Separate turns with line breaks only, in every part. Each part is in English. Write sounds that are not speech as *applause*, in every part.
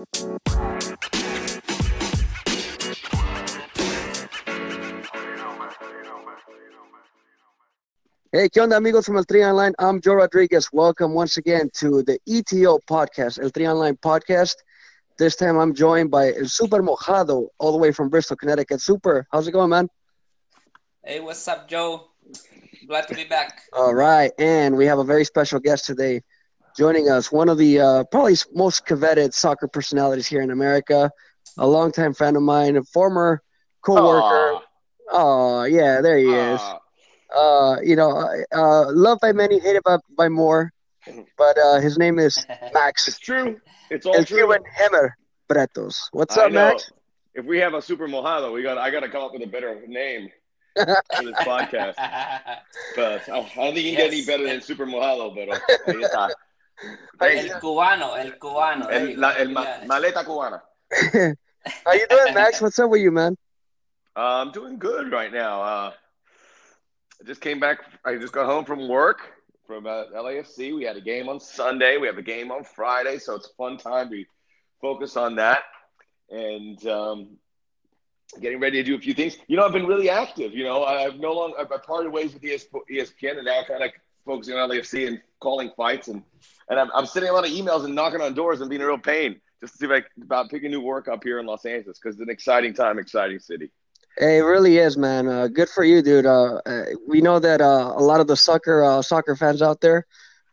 Hey, ¿qué onda, amigos from El Tri Online? I'm Joe Rodriguez. Welcome once again to the ETO podcast, El Tri Online podcast. This time I'm joined by El Super Mojado, all the way from Bristol, Connecticut. Super, how's it going, man?
Hey, what's up, Joe? Glad to be back.
All right, and we have a very special guest today joining us, one of the uh, probably most coveted soccer personalities here in America, a longtime friend of mine, a former co-worker. Oh, yeah, there he is. Uh, you know, uh, loved by many, hated by, by more. But uh, his name is *laughs* Max.
It's true. It's all
El
true.
Cuban Hammer Bretos. What's
I
up,
know.
Max?
If we have a super mojado, we got. I got to come up with a better name for this *laughs* podcast. *laughs* But I I don't think you can get any better than super mojado. Pero ahí está. Thank you.
el cubano, el cubano.
El, la, el ma- maleta cubana.
How you doing, Max? What's up with you, man?
Uh, I'm doing good right now. Uh, I just came back. I just got home from work from uh, LAFC. We had a game on Sunday. We have a game on Friday, so it's a fun time to focus on that and um, getting ready to do a few things. You know, I've been really active. You know, I've no longer I've I've parted ways with ESPN and now kind of focusing on LAFC and calling fights and and I'm, I'm sending a lot of emails and knocking on doors and being a real pain just to see if I about picking new work up here in Los Angeles because it's an exciting time, exciting city.
Hey, it really is, man. Uh, good for you, dude. Uh, uh, we know that uh, a lot of the soccer uh, soccer fans out there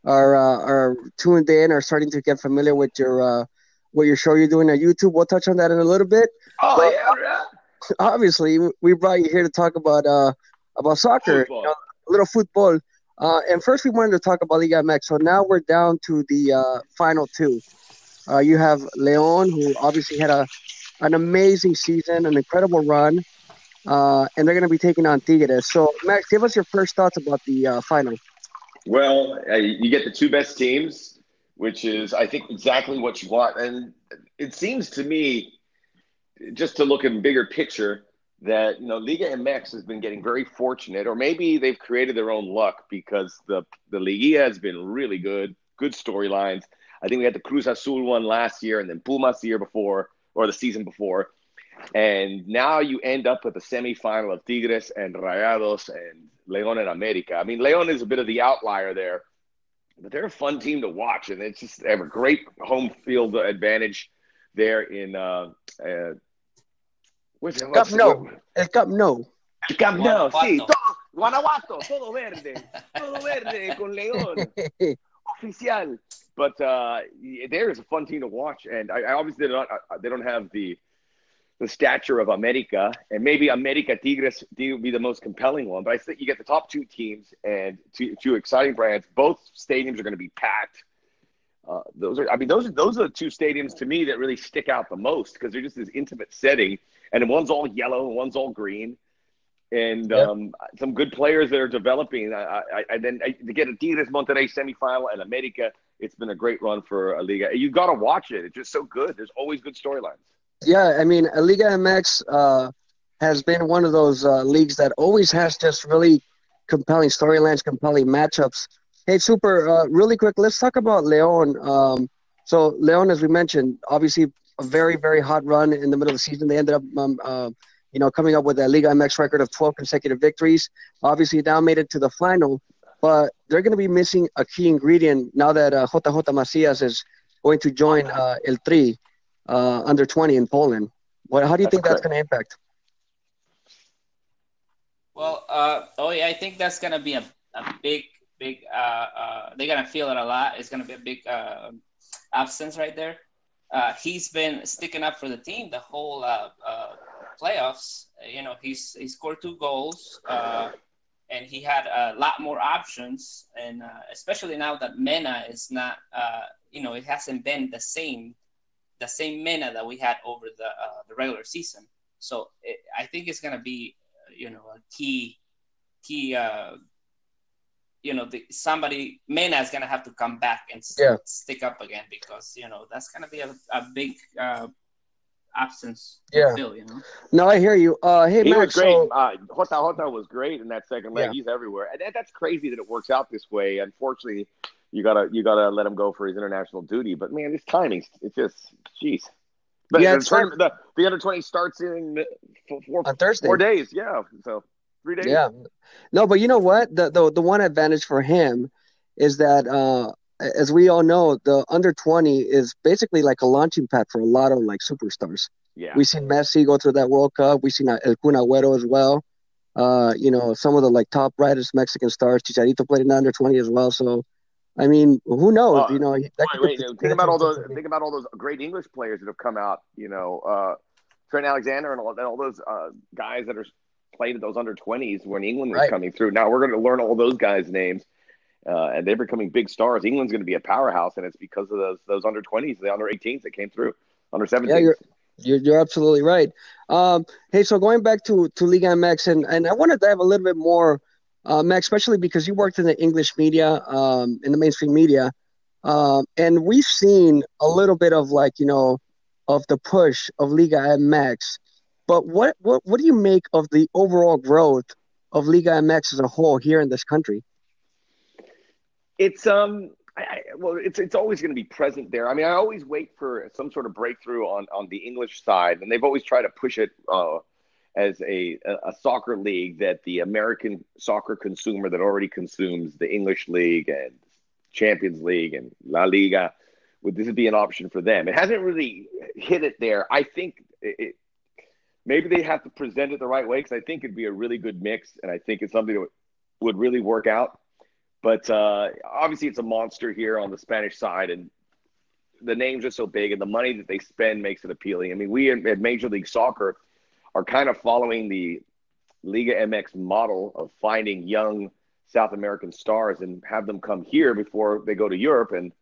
are uh, are tuned in, are starting to get familiar with your uh, what your show you're doing on YouTube. We'll touch on that in a little bit.
Oh
Well,
yeah, yeah. *laughs*
Obviously, we brought you here to talk about uh, about soccer, you know, a little football. Uh, and first, we wanted to talk about Liga MX. So now we're down to the uh, final two. Uh, you have Leon, who obviously had a an amazing season, an incredible run, uh, and they're going to be taking on Tigres. So, Max, give us your first thoughts about the uh, final.
Well, uh, you get the two best teams, which is, I think, exactly what you want. And it seems to me, just to look in bigger picture, that you know Liga MX has been getting very fortunate, or maybe they've created their own luck because the the Liga has been really good, good storylines. I think we had the Cruz Azul one last year, and then Pumas the year before, or the season before. And now you end up with the semifinal of Tigres and Rayados and León and America. I mean, León is a bit of the outlier there, but they're a fun team to watch, and it's just they have a great home field advantage there in uh, uh, where's it?
Cup no. El Cup no.
Camp Nou, sí, todo, Guanajuato, todo verde, todo verde con León *laughs* oficial. But uh, there is a fun team to watch, and I, I obviously they don't they don't have the the stature of America, and maybe America Tigres would be the most compelling one. But I think you get the top two teams and two, two exciting brands. Both stadiums are going to be packed. Uh, those are, I mean, those are those are the two stadiums to me that really stick out the most because they're just this intimate setting, and one's all yellow and one's all green, and
Yeah.
um, some good players that are developing. I, I, I then I, to get a Tigres Monterrey semifinal and America, it's been a great run for a Liga. You got to watch it; it's just so good. There's always good storylines.
Yeah, I mean, Liga MX uh, has been one of those uh, leagues that always has just really compelling storylines, compelling matchups. Hey, Super, uh, really quick, let's talk about Leon. Um, so, Leon, as we mentioned, obviously a very, very hot run in the middle of the season. They ended up, um, uh, you know, coming up with a Liga MX record of 12 consecutive victories. Obviously, now made it to the final, but they're going to be missing a key ingredient now that uh, JJ Macias is going to join uh, El Tri uh, under 20 in Poland. What, how do you
That's
think that's going to impact?
Well, uh, oh yeah, I think that's gonna be a, a big, big. Uh, uh, they're gonna feel it a lot. It's gonna be a big uh, absence right there. Uh, he's been sticking up for the team the whole uh, uh, playoffs. You know, he's he scored two goals, uh, and he had a lot more options. And uh, especially now that Mena is not, uh, you know, it hasn't been the same, the same Mena that we had over the the regular season. So it, I think it's gonna be you know a key key you know the, somebody Mena is gonna have to come back and s-
Yeah.
stick up again because you know that's gonna be a, a big uh absence
Yeah.
to fill you know
No, I hear you. Uh, hey,
He was
Max.
great.
So,
uh, Jota Jota was great in that second leg.
Yeah.
He's everywhere, and that, that's crazy that it works out this way. Unfortunately, you gotta you gotta let him go for his international duty. But man, this timing, it's just jeez. But
Yeah,
the, the, the under twenty starts in four, four,
On Thursday.
four days. Yeah, so three days.
Yeah. No, but you know what? The the the one advantage for him is that uh as we all know, the under 20 is basically like a launching pad for a lot of like superstars.
yeah.
We've seen Messi go through that World Cup. We've seen El Kun Agüero as well. Uh, you know, some of the like top brightest Mexican stars. Chicharito played in the under 20 as well. So, I mean, who knows?
Uh,
you know,
Wait, wait, think about all those. Think about all those great English players that have come out. You know, uh, Trent Alexander and all, and all those uh, guys that are played at those under twenties when England was
Right.
coming through. Now we're going to learn all those guys' names, uh, and they're becoming big stars. England's going to be a powerhouse, and it's because of those those under twenties, the under 18s that came through, under 17s.
Yeah, you're you're, you're absolutely right. Um, hey, so going back to to Liga MX, and and I want to dive a little bit more, uh, Max, especially because you worked in the English media, um, in the mainstream media, um, and we've seen a little bit of like you know, of the push of Liga MX. But what what what do you make of the overall growth of Liga MX as a whole here in this country?
It's um, I, I, well, it's it's always going to be present there. I mean, I always wait for some sort of breakthrough on on the English side, and they've always tried to push it uh, as a a soccer league that the American soccer consumer that already consumes the English league and Champions League and La Liga would this be an option for them? It hasn't really hit it there. I think it, maybe they have to present it the right way because I think it'd be a really good mix, and I think it's something that would, would really work out. But uh, obviously, it's a monster here on the Spanish side, and the names are so big, and the money that they spend makes it appealing. I mean, we at Major League Soccer are kind of following the Liga MX model of finding young South American stars and have them come here before they go to Europe, and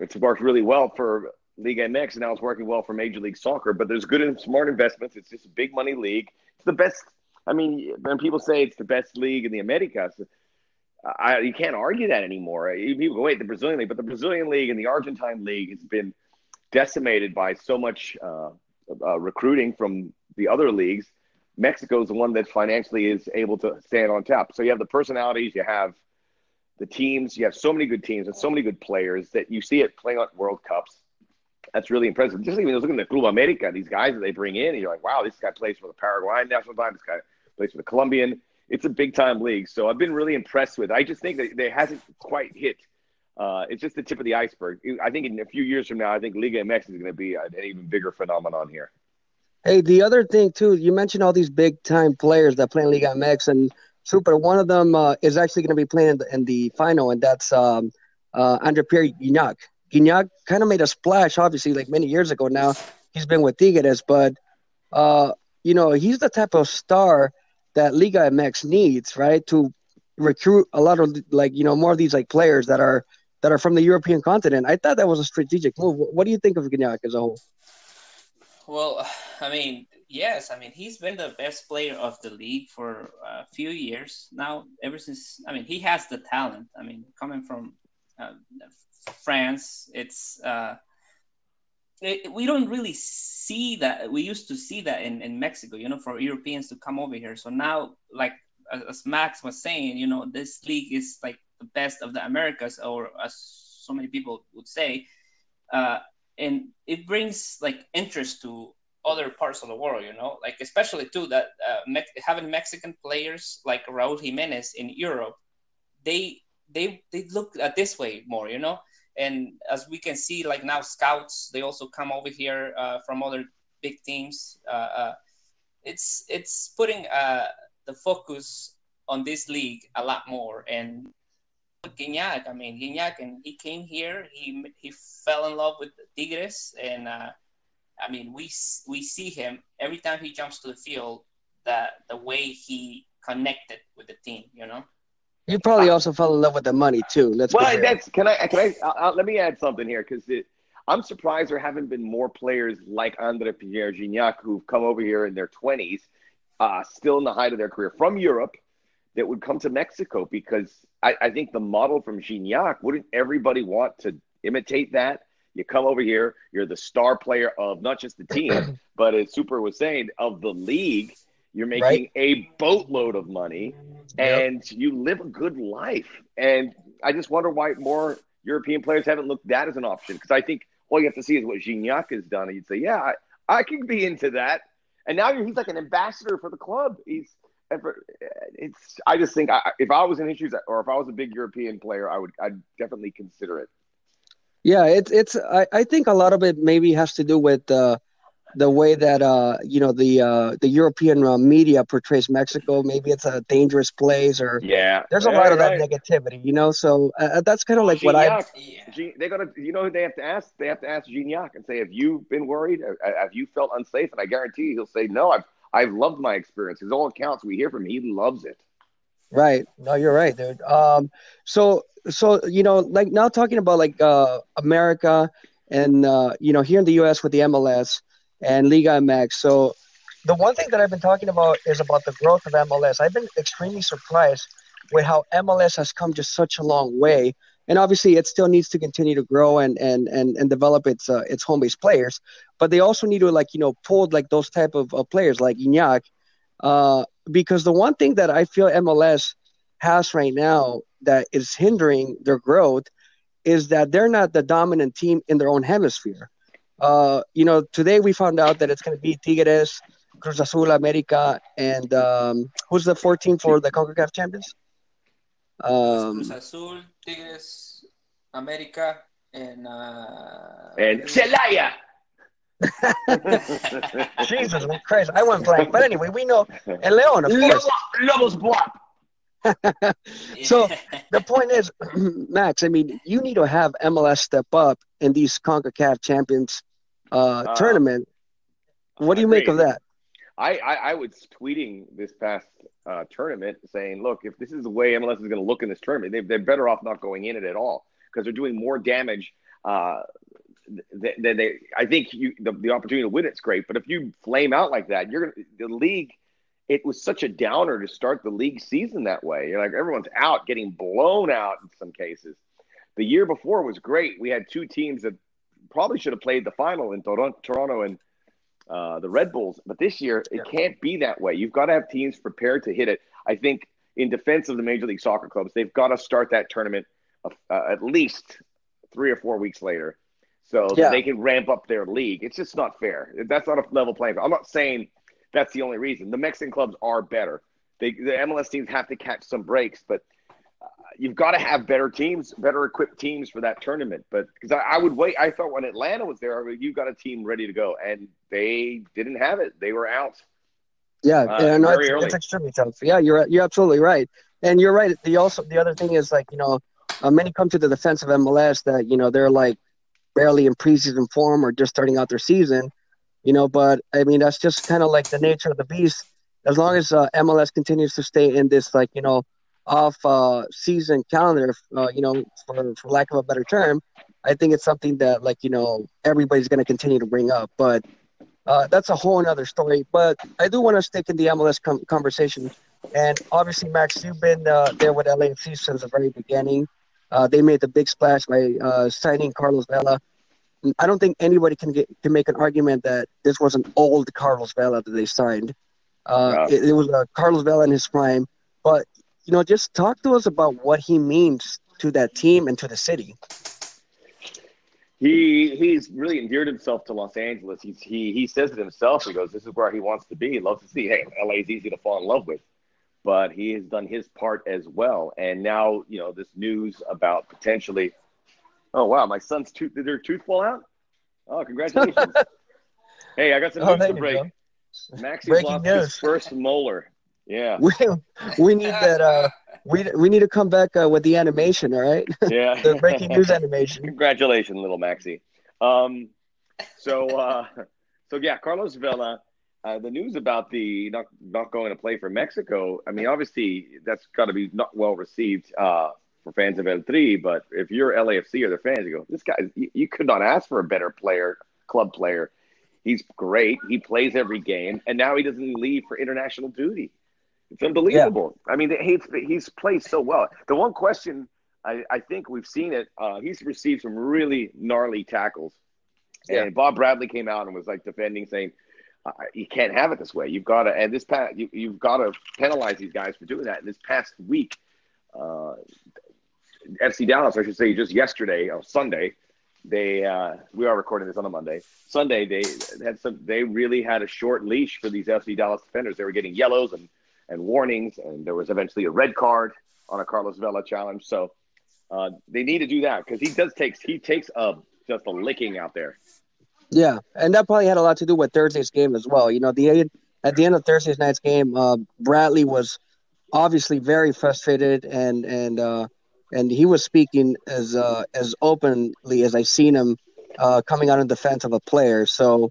it's worked really well for Liga MX, and now it's working well for Major League Soccer. But there's good and smart investments. It's just a big money league. It's the best. I mean, when people say it's the best league in the Americas, I, you can't argue that anymore. People go, wait, the Brazilian league, but the Brazilian league and the Argentine league has been decimated by so much uh, uh, recruiting from the other leagues. Mexico is the one that financially is able to stand on top. So you have the personalities, you have the teams, you have so many good teams and so many good players that you see it playing on World Cups. That's really impressive. Just even looking at Club America, these guys that they bring in, and you're like, wow, this guy plays for the Paraguayan national team. This guy plays for the Colombian. It's a big time league. So I've been really impressed with. It. I just think that they hasn't quite hit. Uh, it's just the tip of the iceberg. I think in a few years from now, I think Liga MX is going to be an even bigger phenomenon here.
Hey, the other thing too, you mentioned all these big time players that play in Liga MX, and Super. One of them uh, is actually going to be playing in the, in the final, and that's um, uh, Andre Pierre. Gignac kind of made a splash, obviously, like many years ago. Now he's been with Tigres, but uh, you know he's the type of star that Liga MX needs, right, to recruit a lot of like you know more of these like players that are that are from the European continent. I thought that was a strategic move. What do you think of Gignac as a whole?
Well, *sighs* I mean, yes, I mean he's been the best player of the league for a few years now. Ever since, I mean, he has the talent. I mean, coming from uh, France, it's uh, it, we don't really see that. We used to see that in, in Mexico, you know, for Europeans to come over here. So now, like as, Max was saying, you know, this league is like the best of the Americas, or as so many people would say. Uh, and it brings like interest to other parts of the world, you know, like especially too that uh, Me- having Mexican players like Raúl Jiménez in Europe, they they they look at this way more, you know, and as we can see, like now scouts they also come over here uh, from other big teams. Uh, uh, it's it's putting uh, the focus on this league a lot more, and Gignac. I mean, Gignac, and he came here. He he fell in love with Tigres, and uh, I mean, we we see him every time he jumps to the field. That the way he connected with the team, you know.
You probably also fell in love with the money too. Let's
Well, that's can I can I uh, let me add something here because I'm surprised there haven't been more players like Andre Pierre Gignac who've come over here in their 20s, uh, still in the height of their career from Europe, that would come to Mexico because I, I think the model from Gignac wouldn't everybody want to imitate that? You come over here, you're the star player of not just the team, *clears throat* but as Super was saying, of the league. You're making
Right.
a boatload of money
Yep.
and you live a good life. And I just wonder why more European players haven't looked at that as an option. Because I think all you have to see is what Gignac has done, and you'd say, yeah, I, I can be into that. And now he's like an ambassador for the club. He's it's. I just think I, if I was in his shoes, or if I was a big European player, I would. I'd definitely consider it.
Yeah, it's it's. I, I think a lot of it maybe has to do with uh, the way that uh, you know the uh, the European uh, media portrays Mexico. Maybe it's a dangerous place, or
yeah,
there's a
yeah,
lot of
right.
that negativity, you know. So uh, that's kind of like what I.
Gignac, they gotta, you know, they have to ask. They have to ask Gignac and say, "Have you been worried? Have you felt unsafe?" And I guarantee you, he'll say, "No, I've I've loved my experience." His all accounts we hear from him, he loves it.
Right. No, you're right, dude. Um, so so you know, like now talking about like uh America and uh, you know here in the U.S. with the MLS and Liga MX. So the one thing that I've been talking about is about the growth of MLS. I've been extremely surprised with how MLS has come just such a long way. And obviously, it still needs to continue to grow and and and, and develop its uh, its home based players. But they also need to like you know pull like those type of players like Gignac, uh, because the one thing that I feel MLS has right now that is hindering their growth is that they're not the dominant team in their own hemisphere. Uh, you know, today we found out that it's going to be Tigres, Cruz Azul, America, and um, who's the 14 for the CONCACAF champions? Um,
Cruz Azul, Tigres, America, and uh,
And Celaya. *laughs*
Jesus Christ, I went blank. But anyway, we know and Leon, of course.
Lobos BUAP. *laughs*
So the point is, *clears throat* Max. I mean, you need to have MLS step up in these Concacaf Champions uh,
Uh,
tournament. What do you make of that?
I, I, I was tweeting this past uh, tournament saying, look, if this is the way MLS is going to look in this tournament, they, they're better off not going in it at all because they're doing more damage. Uh, th- than they, I think you, the, the opportunity to win it's great, but if you flame out like that, you're gonna the league. It was such a downer to start the league season that way. You're like everyone's out, getting blown out in some cases. The year before was great. We had two teams that probably should have played the final in Toronto, and uh, the Red Bulls. But this year, it can't be that way. You've got to have teams prepared to hit it. I think in defense of the Major League Soccer clubs, they've got to start that tournament uh, at least three or four weeks later so
Yeah.
that they can ramp up their league. It's just not fair. That's not a level playing field. I'm not saying that's the only reason. The Mexican clubs are better. They, the MLS teams have to catch some breaks, but uh, you've got to have better teams, better equipped teams for that tournament. But because I, I would wait, I thought when Atlanta was there, I mean, you got a team ready to go, and they didn't have it. They were out.
Yeah,
Uh,
yeah, no, it's, it's extremely tough. Yeah, you're you're absolutely right, and you're right. The also the other thing is like you know, uh, many come to the defense of MLS that you know they're like barely in preseason form or just starting out their season, you know. But I mean that's just kind of like the nature of the beast. As long as uh, MLS continues to stay in this like you know off uh, season calendar, uh, you know, for for lack of a better term, I think it's something that like you know everybody's going to continue to bring up, but. Uh, that's a whole another story. But I do want to stick in the MLS com- conversation. And obviously, Max, you've been uh, there with LAFC since the very beginning. Uh, they made the big splash by uh, signing Carlos Vela. I don't think anybody can get can make an argument that this was an old Carlos Vela that they signed. Uh, it, it was uh, Carlos Vela in his prime. But you know, just talk to us about what he means to that team and to the city.
He he's really endeared himself to Los Angeles. He's, he he says it himself. He goes, "This is where he wants to be. He loves to see. Hey, LA is easy to fall in love with." But he has done his part as well. And now you know this news about potentially. Oh wow, my son's tooth. Did their tooth fall out? Oh, congratulations! *laughs* hey, I got some
Oh,
news
there
to break.
go.
Maxie's
Breaking
lost
news.
his first molar. Yeah, *laughs*
We, we need that. Uh, we, we need to come back uh, with the animation, all right? *laughs*
yeah.
the breaking news animation.
Congratulations, little Maxie. Um, so, uh, so yeah, Carlos Vela. Uh, the news about the not not going to play for Mexico. I mean, obviously that's got to be not well received uh, for fans of El Tri. But if you're LAFC or their fans, you go, this guy, you, you could not ask for a better player, club player. He's great. He plays every game, and now he doesn't leave for international duty. It's unbelievable. I mean, he's he's played so well. The one question I, I think we've seen it. Uh, he's received some really gnarly tackles,
Yeah.
and Bob Bradley came out and was like defending, saying, uh, "You can't have it this way. You've got to and this past you, you've got to penalize these guys for doing that." And this past week, uh, FC Dallas, I should say, just yesterday or Sunday, they uh, we are recording this on a Monday. Sunday they had some. They really had a short leash for these FC Dallas defenders. They were getting yellows and and warnings, and there was eventually a red card on a Carlos Vela challenge. So uh, they need to do that because he does takes he takes a just a licking out there.
Yeah, and that probably had a lot to do with Thursday's game as well. You know, the at the end of Thursday's night's game, uh, Bradley was obviously very frustrated and and uh, and he was speaking as uh, as openly as I've seen him uh, coming out in defense of a player. So,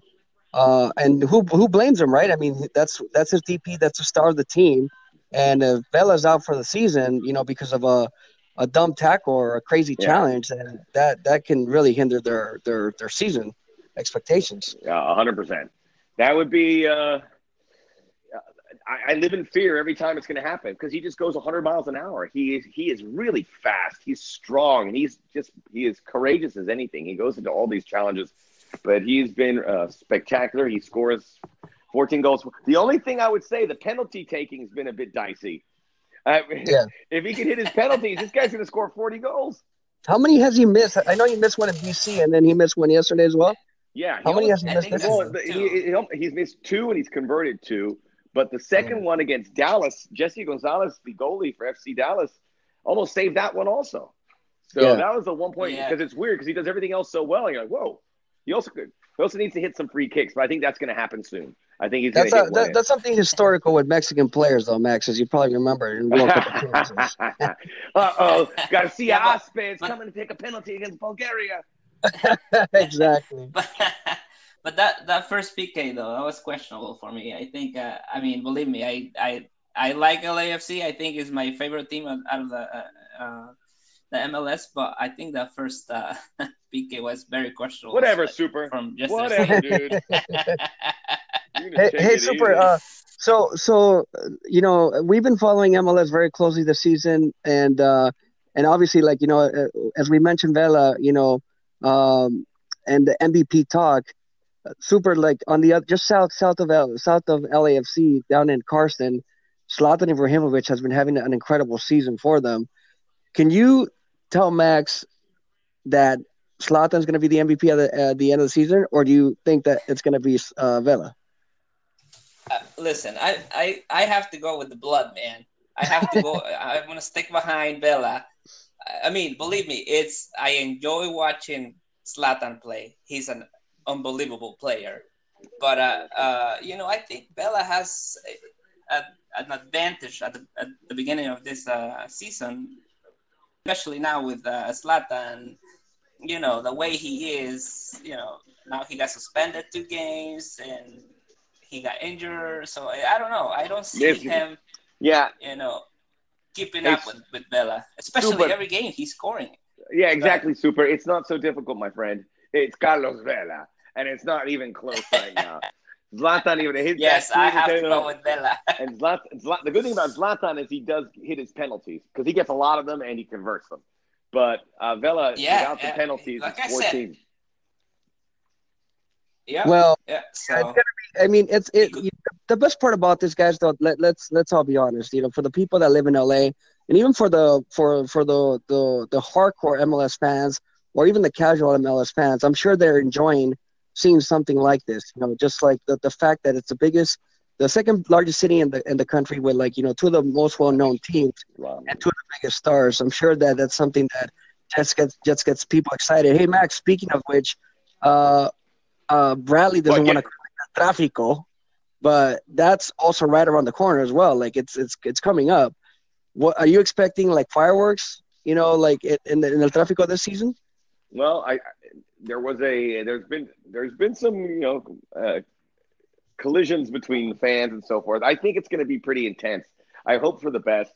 uh, and who who blames him, right? I mean, that's that's his DP, that's the star of the team, and if Vela's out for the season, you know, because of a a dumb tackle or a crazy yeah. challenge, then that that can really hinder their their their season expectations.
Yeah, hundred percent. That would be. Uh I, I live in fear every time it's going to happen because he just goes 100 miles an hour. He is he is really fast. He's strong, and he's just he is courageous as anything. He goes into all these challenges, but he's been uh, spectacular. He scores 14 goals. The only thing I would say, the penalty taking has been a bit dicey. Uh, yeah. *laughs* If he can hit his penalties, this guy's going to score 40 goals.
How many has he missed? I know he missed one in BC, and then he missed one yesterday as well.
Yeah.
How many has he missed?
Well, he, he, he's missed two, and he's converted two. But the second one against Dallas, Jesse Gonzalez, the goalie for FC Dallas, almost saved that one also. So yeah. that was the one point because yeah. it's weird because he does everything else so well. And you're like, whoa. He also could. He also needs to hit some free kicks, but I think that's going to happen soon. I think he's
that's
a,
that, that's something historical with Mexican players, though, Max, as you probably remember in World Cup appearances.
uh oh, Garcia Aspe is coming to take a penalty against Bulgaria. *laughs* *laughs*
exactly. *laughs*
But that that first PK though, that was questionable for me. I think. Uh, I mean, believe me, I I I like LAFC. I think is my favorite team out of the uh, uh, the MLS. But I think that first uh, *laughs* PK was very questionable.
Whatever, super. From just whatever, dude. *laughs*
hey, hey super. Uh, so so you know we've been following MLS very closely this season, and uh, and obviously like you know uh, as we mentioned Vela, you know, um, and the MVP talk super like on the just south south of L, south of LAFC down in Carson, Zlatan Ibrahimovic has been having an incredible season for them. Can you tell Max that Zlatan's going to be the MVP at the, at the end of the season, or do you think that it's going to be uh, Vela?
Uh, listen, I, I I have to go with the blood, man. I have to go. I'm going to stick behind Vela. I mean, believe me, it's I enjoy watching Zlatan play. He's an unbelievable player. But uh, uh, you know, I think Vela has a, a, an advantage at the, at the beginning of this uh, season, especially now with uh, Zlatan. You know, the way he is. You know, now he got suspended two games and he got injured. So I, I don't know. I don't see yes, him.
Yeah.
You know, keeping it's, up with with Vela, especially super. every game he's scoring.
Yeah, exactly. Super. It's not so difficult, my friend. It's Carlos Vela and it's not even close right now. *laughs* Zlatan even hit.
Yes, I have to go with Vela. *laughs*
and Zlatan, Zlatan, the good thing about Zlatan is he does hit his penalties because he gets a lot of them and he converts them. But uh, Vela, yeah, without the penalties, like is 14.
Yeah.
Well,
yeah. So.
Be, I mean, it's it. You, the best part about this, guys, though. Let, let's let's all be honest. You know, for the people that live in LA, and even for the for for the the the hardcore MLS fans, or even the casual MLS fans, I'm sure they're enjoying seeing something like this. You know, just like the, the fact that it's the biggest, the second largest city in the in the country with like you know two of the most well known teams wow. and two of the biggest stars. I'm sure that that's something that just gets just gets people excited. Hey Max, speaking of which, uh, uh, Bradley doesn't want to tráfico, but that's also right around the corner as well. Like it's it's it's coming up. What are you expecting? Like fireworks? You know, like in the, in the tráfico this season?
Well, I there was a there's been there's been some you know uh, collisions between fans and so forth. I think it's going to be pretty intense. I hope for the best,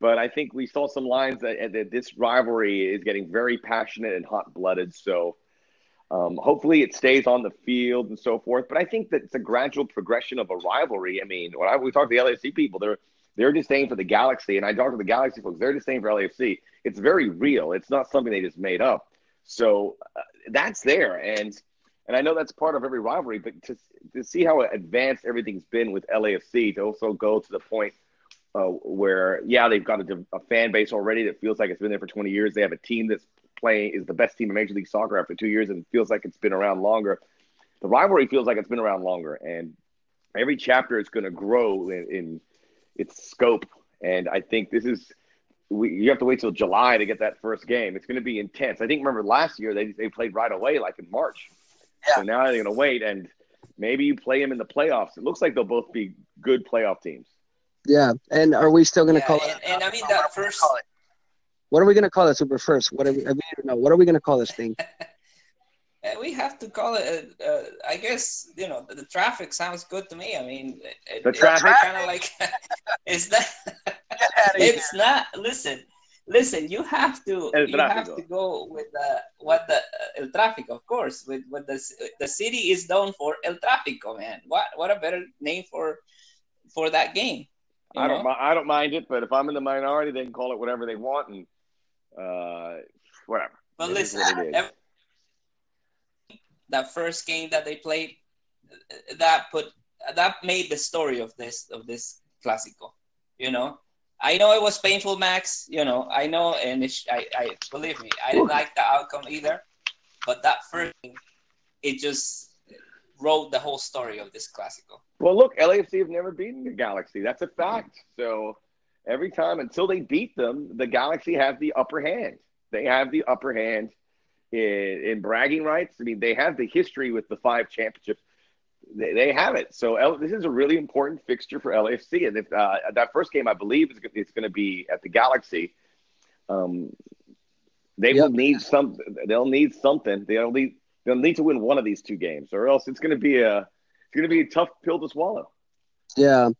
but I think we saw some lines that, that this rivalry is getting very passionate and hot blooded. So um, hopefully it stays on the field and so forth. But I think that it's a gradual progression of a rivalry. I mean, when I, we talk to the LAFC people, they're they're just saying for the Galaxy, and I talk to the Galaxy folks, they're just saying for LAFC. It's very real. It's not something they just made up. So uh, that's there, and and I know that's part of every rivalry. But to to see how advanced everything's been with LAFC, to also go to the point uh, where yeah they've got a, a, fan base already that feels like it's been there for 20 years. They have a team that's playing is the best team in Major League Soccer after two years and it feels like it's been around longer. The rivalry feels like it's been around longer, and every chapter is going to grow in, in its scope. And I think this is we, you have to wait till July to get that first game. It's going to be intense. I think remember last year they they played right away, like in March. Yeah. So now they're going to wait, and maybe you play them in the playoffs. It looks like they'll both be good playoff teams.
Yeah, and are we still going to
yeah,
call
and,
it?
And I mean that first.
What are we going to call it, Super First? What are we? I mean, no, what are we going to call this thing? *laughs*
we have to call it. I guess you know the, the, traffic sounds good to me. I mean,
it, the traffic
kind of like *laughs* it's not. it's here. not. Listen, listen. You have to. El you have to go with the what the uh, el tráfico, of course. With what the the city is known for, el tráfico, man. What what a better name for for that game.
I don't. I don't mind it, but if I'm in the minority, they can call it whatever they want, and uh, whatever.
But listen, every, that first game that they played, that put that made the story of this of this Clásico. You know, I know it was painful, Max. You know, I know, and I, I believe me, I didn't like the outcome either. But that first, game, it just wrote the whole story of this Clásico.
Well, look, LAFC have never beaten the Galaxy. That's a fact. So every time until they beat them, the Galaxy have the upper hand. They have the upper hand in, in bragging rights. I mean, they have the history with the five championships. They, they have it. So L, this is a really important fixture for LAFC. And if uh, that first game, I believe, is it's going to be at the Galaxy. Um, they yep. will need some. They'll need something. They'll need. They'll need to win one of these two games, or else it's going to be a. It's going to be a tough pill to swallow.
Yeah.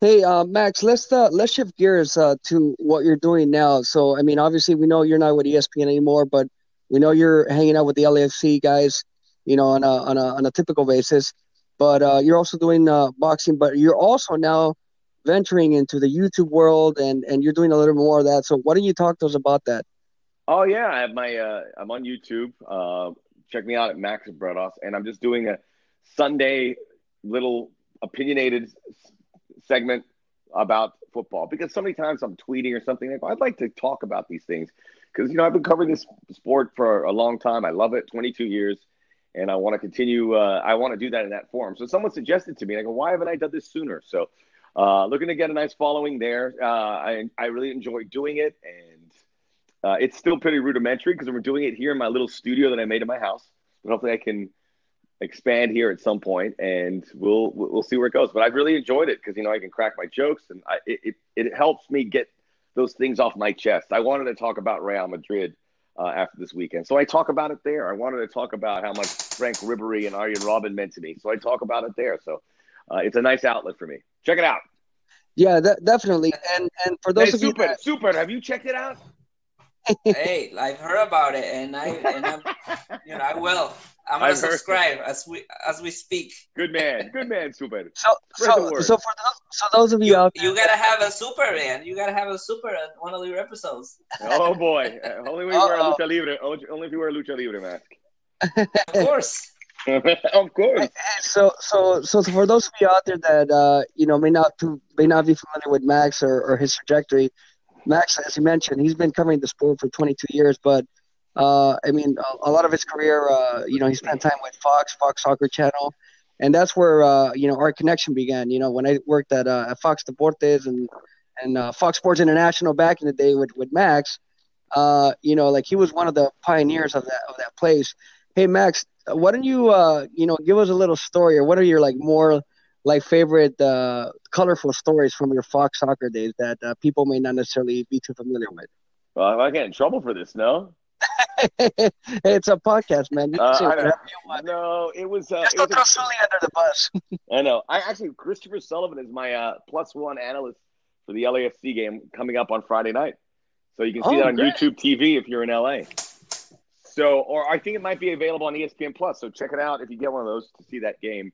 Hey, uh, Max, let's uh, let's shift gears uh, to what you're doing now. So, I mean, obviously, we know you're not with ESPN anymore, but we know you're hanging out with the LAFC guys, you know, on a on a, on a typical basis. But uh, you're also doing uh, boxing, but you're also now venturing into the YouTube world, and and you're doing a little more of that. So why don't you talk to us about that?
Oh yeah, I have my uh, I'm on YouTube. Uh, check me out at Max Bretos, and I'm just doing a Sunday little opinionated segment about football because so many times I'm tweeting or something like I'd like to talk about these things because you know I've been covering this sport for a long time. I love it, 22 years, and I want to continue. Uh, I want to do that in that form. So someone suggested to me, I go, why haven't I done this sooner? So uh, looking to get a nice following there. Uh, I I really enjoy doing it, and uh, it's still pretty rudimentary because we're doing it here in my little studio that I made in my house. But hopefully, I can expand here at some point, and we'll we'll see where it goes. But I've really enjoyed it because you know I can crack my jokes, and I, it it helps me get those things off my chest. I wanted to talk about Real Madrid uh, after this weekend, so I talk about it there. I wanted to talk about how much Frank Ribéry and Arjen Robben meant to me, so I talk about it there. So uh, it's a nice outlet for me. Check it out.
Yeah, that, definitely. And and for those
hey,
of
super,
you that...
super, have you checked it out?
hey, I've heard about it, and I, and I'm, *laughs* you know, I will. I'm gonna I've subscribe as we as we speak.
Good man, good man, super.
So, so, so for those, so those of you,
you
out
there, you gotta have a super man. You gotta have a super in one of your episodes.
oh boy, *laughs* uh, only if you wear a lucha libre. Only if you wear a lucha libre mask.
of course. *laughs*
of course.
So, so, so for those of you out there that uh, you know may not to, may not be familiar with Max or, or his trajectory, Max, as you mentioned, he's been covering the sport for 22 years, but uh, I mean, a, a, lot of his career, uh, you know, he spent time with Fox, Fox Soccer Channel, and that's where uh, you know our connection began. You know, when I worked at, uh, at Fox Deportes and and uh, Fox Sports International back in the day with with Max, uh, you know, like he was one of the pioneers of that of that place. Hey, Max, why don't you you know give us a little story, or what are your like more like favorite colorful stories from your Fox Soccer days that people may not necessarily be too familiar with?
Well, I get in trouble for this, no? *laughs*
it's a podcast, man.
Uh, no, it was. Uh,
Just don't throw Sully under the bus. *laughs*
I know. I actually, Christopher Sullivan is my uh, plus one analyst for the LAFC game coming up on Friday night. So you can see oh, that on great. YouTube TV if you're in LA. So, or I think it might be available on ESPN Plus. So check it out if you get one of those to see that game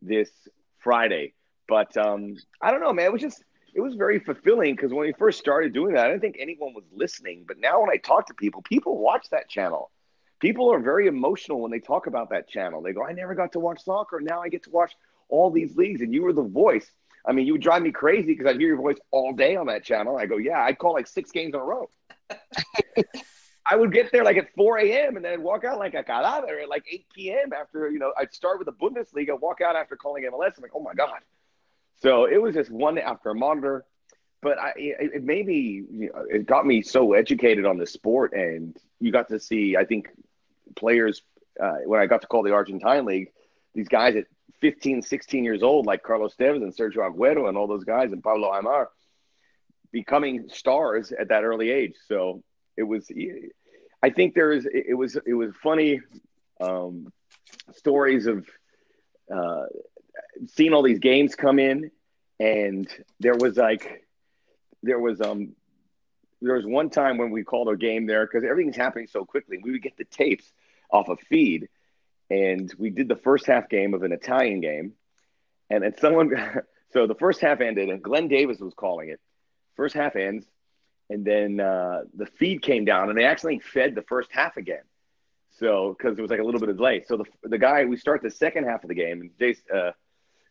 this Friday. But um, I don't know, man. It was just it was very fulfilling because when we first started doing that, I didn't think anyone was listening. But now when I talk to people, people watch that channel. People are very emotional when they talk about that channel. They go, I never got to watch soccer. Now I get to watch all these leagues. And you were the voice I mean, you would drive me crazy because I'd hear your voice all day on that channel. I go, yeah, I'd call like six games in a row. *laughs* I would get there like at 4 a.m. and then walk out like a cadáver at like 8 p.m. after, you know, I'd start with the Bundesliga, walk out after calling MLS. I'm like, oh my God. So it was just one after a monitor. But I, it, it made you know, it got me so educated on the sport. And you got to see, I think, players, uh, when I got to call the Argentine League, these guys at 15, 16 years old, like Carlos Tevez and Sergio Aguero and all those guys and Pablo Aimar, becoming stars at that early age. So it was, I think there is, it was, it was funny um, stories of uh, seeing all these games come in, and there was like, there was um, there was one time when we called a game there because everything's happening so quickly. We would get the tapes off a feed and we did the first half game of an Italian game, and then someone. *laughs* so the first half ended, and Glenn Davis was calling it. First half ends, and then uh, the feed came down, and they actually fed the first half again. So because it was like a little bit of delay. So the the guy we start the second half of the game, and Jace, uh,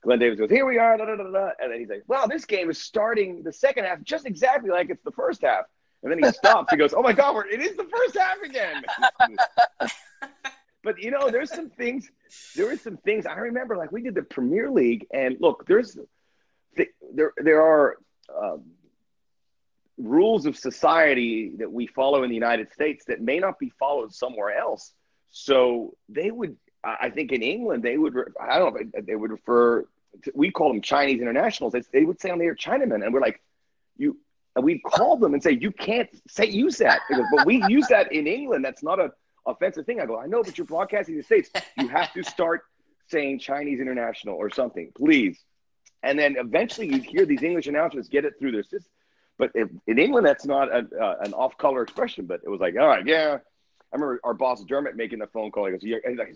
Glenn Davis goes, "Here we are," da, da, da, and then he's like, "Well, this game is starting the second half just exactly like it's the first half." And then he stops. he goes, "Oh my God, it is the first half again." *laughs* but you know, there's some things. There were some things I remember. Like we did the Premier League, and look, there's there there are um, rules of society that we follow in the United States that may not be followed somewhere else. So they would, I think, in England, they would. I don't know. They would refer. To, we call them Chinese internationals. They would say on the air Chinamen, and we're like, you. And we'd call them and say, you can't say use that. Goes, but we use that in England. That's not a offensive thing. I go, I know, but you're broadcasting the States. You have to start saying Chinese international or something, please. And then eventually you hear these English announcers get it through their system. But if, in England, that's not a, uh, an off color expression, but it was like, all right, yeah. I remember our boss Dermot making the phone call. He goes, you, like,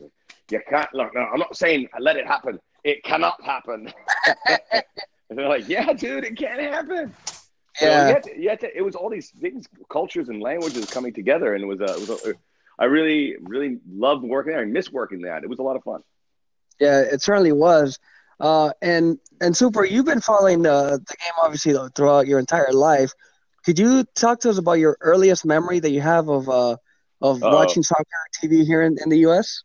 you can't, look, no, I'm not saying let it happen. It cannot happen. *laughs* and they're like, yeah, dude, it can't happen. Yeah. So you had to, you had to, it was all these things, cultures and languages coming together. And it was, a, it was a, I really, really loved working there. I miss working that. It was a lot of fun.
Yeah, it certainly was. Uh, and and super, you've been following the the game obviously throughout your entire life. Could you talk to us about your earliest memory that you have of uh, of uh, watching soccer TV here in, in the U.S.?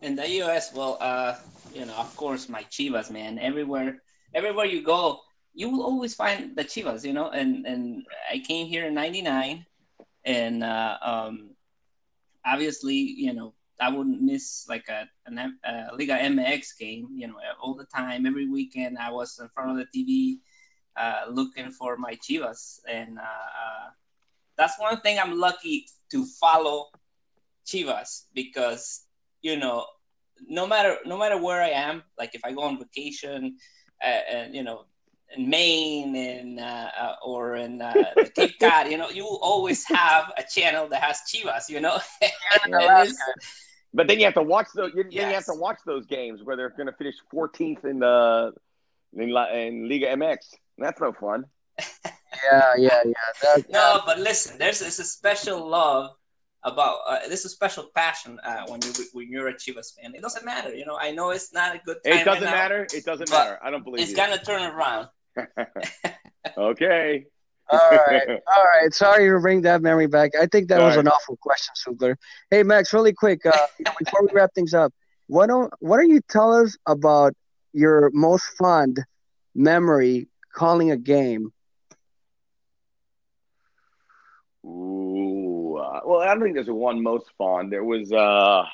In the U.S., well, uh, you know, of course, my Chivas, man. Everywhere, everywhere you go, you will always find the Chivas, you know. And and I came here in '99, and uh, um, obviously, you know, I wouldn't miss like a, a, a Liga MX game, you know, all the time, every weekend. I was in front of the TV uh, looking for my Chivas, and uh, uh, that's one thing I'm lucky to follow Chivas because you know, no matter no matter where I am, like if I go on vacation, uh, and you know, in Maine and uh, uh, or in uh, Cape *laughs* Cod, you know, you always have a channel that has Chivas, you know. *laughs*
but then you have to watch those. You, yes. Then you have to watch those games where they're going to finish 14th in the in, La, in Liga MX. That's no fun. *laughs*
yeah, yeah, yeah. That,
no, but listen, there's, there's a special love about uh, this is special passion uh, when you when you're a Chivas fan. It doesn't matter, you know. I know it's not a good. Thing.
It doesn't right matter. Now, it doesn't matter. I don't believe
it's you. gonna turn around. *laughs* *laughs*
okay.
all right, *laughs* all right. Sorry to bring that memory back. I think that all was right. an awful question, Sugler. Hey, Max, really quick, uh, before we wrap things up, what don't what don't you tell us about your most fond memory calling a game?
Ooh, uh, well, I don't think there's one most fond. There was uh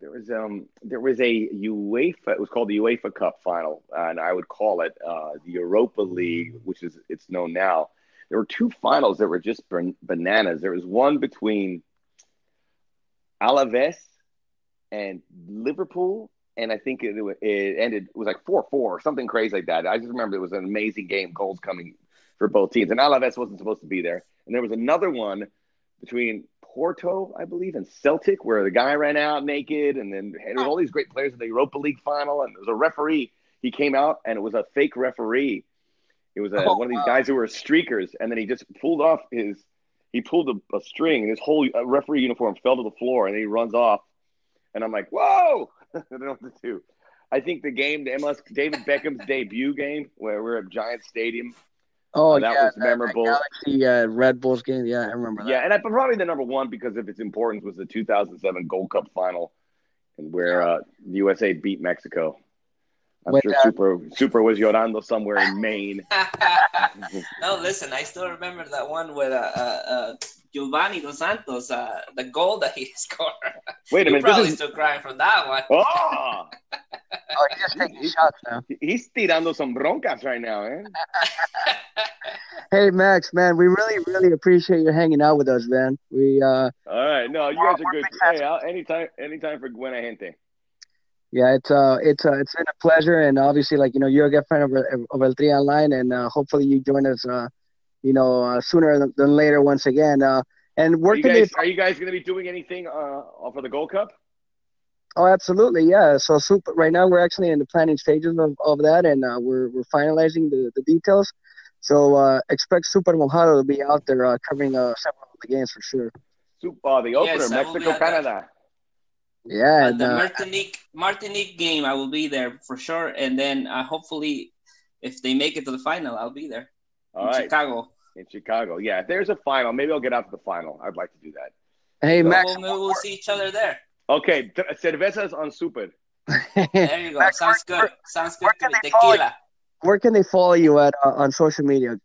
there was um there was a UEFA it was called the UEFA Cup final and I would call it uh, the Europa League which is it's known now. There were two finals that were just bananas. There was one between Alaves and Liverpool and I think it, it ended it was like 4-4 or something crazy like that. I just remember it was an amazing game goals coming for both teams and Alaves wasn't supposed to be there and there was another one between Porto, I believe, and Celtic, where the guy ran out naked, and then there was all these great players in the Europa League final, and there was a referee. He came out, and it was a fake referee. It was a, oh, one of these guys who were streakers, and then he just pulled off his. He pulled a, a string, and his whole uh, referee uniform fell to the floor, and he runs off. And I'm like, "Whoa!" *laughs* I don't know what to do. I think the game, the MLS David Beckham's debut game, where we're at Giant Stadium.
Oh,
Uh, that
yeah,
was
the-
memorable.
The Galaxy uh, Red Bulls game. Yeah, I remember that.
Yeah, and I, probably the number one because of its importance was the 2007 Gold Cup final, and where uh, the USA beat Mexico. I'm
With,
sure
uh,
Super Super was llorando somewhere in Maine. *laughs*
no, listen, I still remember that one with uh, uh, uh, Giovanni Dos Santos, uh, the goal that he *laughs* scored.
Wait a
You're
minute,
probably
this is
still crying from that one.
oh, *laughs*
Oh, he's just taking shots now.
he's tirando some broncas right now, eh? *laughs*
Hey, Max, man, we really, really appreciate you hanging out with us, man. We, uh,
All right, no, you guys are good. Hey, I'll, anytime, anytime for Buena Gente.
yeah, it's, uh, it's, uh, it's been a pleasure, and obviously, like you know, you're a good friend of, of El Tri Online, and uh, hopefully, you join us, uh, you know, uh, sooner than, than later once again. Uh, and
Are
where
you
can
guys,
they?
are you guys going to be doing anything uh, for the Gold Cup?
Oh, absolutely, yeah. So, super. Right now, we're actually in the planning stages of, of that, and uh, we're we're finalizing the, the details. So, uh, expect Super Mojado to be out there uh, covering uh, several of the games for sure.
Super, uh, the opener,
Yes, I will be
Mexico,
at that.
Canada.
Yeah,
Uh,
and,
the
uh,
Martinique Martinique game, I will be there for sure, and then uh, hopefully, if they make it to the final, I'll be there
All
in
right,
Chicago.
in Chicago. Yeah, if there's a final, maybe I'll get out to the final. I'd like to do that.
hey,
So
Max.
we'll, we'll see each other there.
Okay, t- cervezas on Super.
There you go.
Max,
Sounds
where-
good. Sounds good
where
to
can
me.
they follow
Tequila.
Where can they follow you at uh, on social media?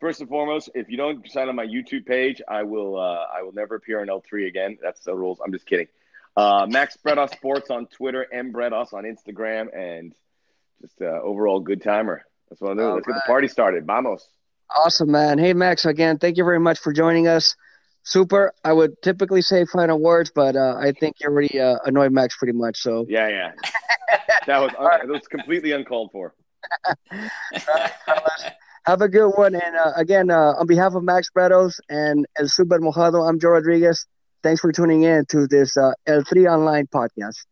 First and foremost, if you don't sign on my YouTube page, I will uh, I will never appear on El Tri again. That's the rules. I'm just kidding. Uh, Max Bretos *laughs* Sports on Twitter, M Bretos on Instagram, and just uh, overall good timer. That's what I'm doing.
All
Let's get the party started. Vamos.
Awesome, man. Hey, Max, again, thank you very much for joining us. Super. I would typically say final words, but uh, I think you already uh, annoyed Max pretty much. So,
Yeah, yeah. that was uh, that was completely uncalled for. *laughs*
have a good one. And uh, again, uh, on behalf of Max Bretos and El Super Mojado, I'm Joe Rodriguez. Thanks for tuning in to this uh, El Tri Online podcast.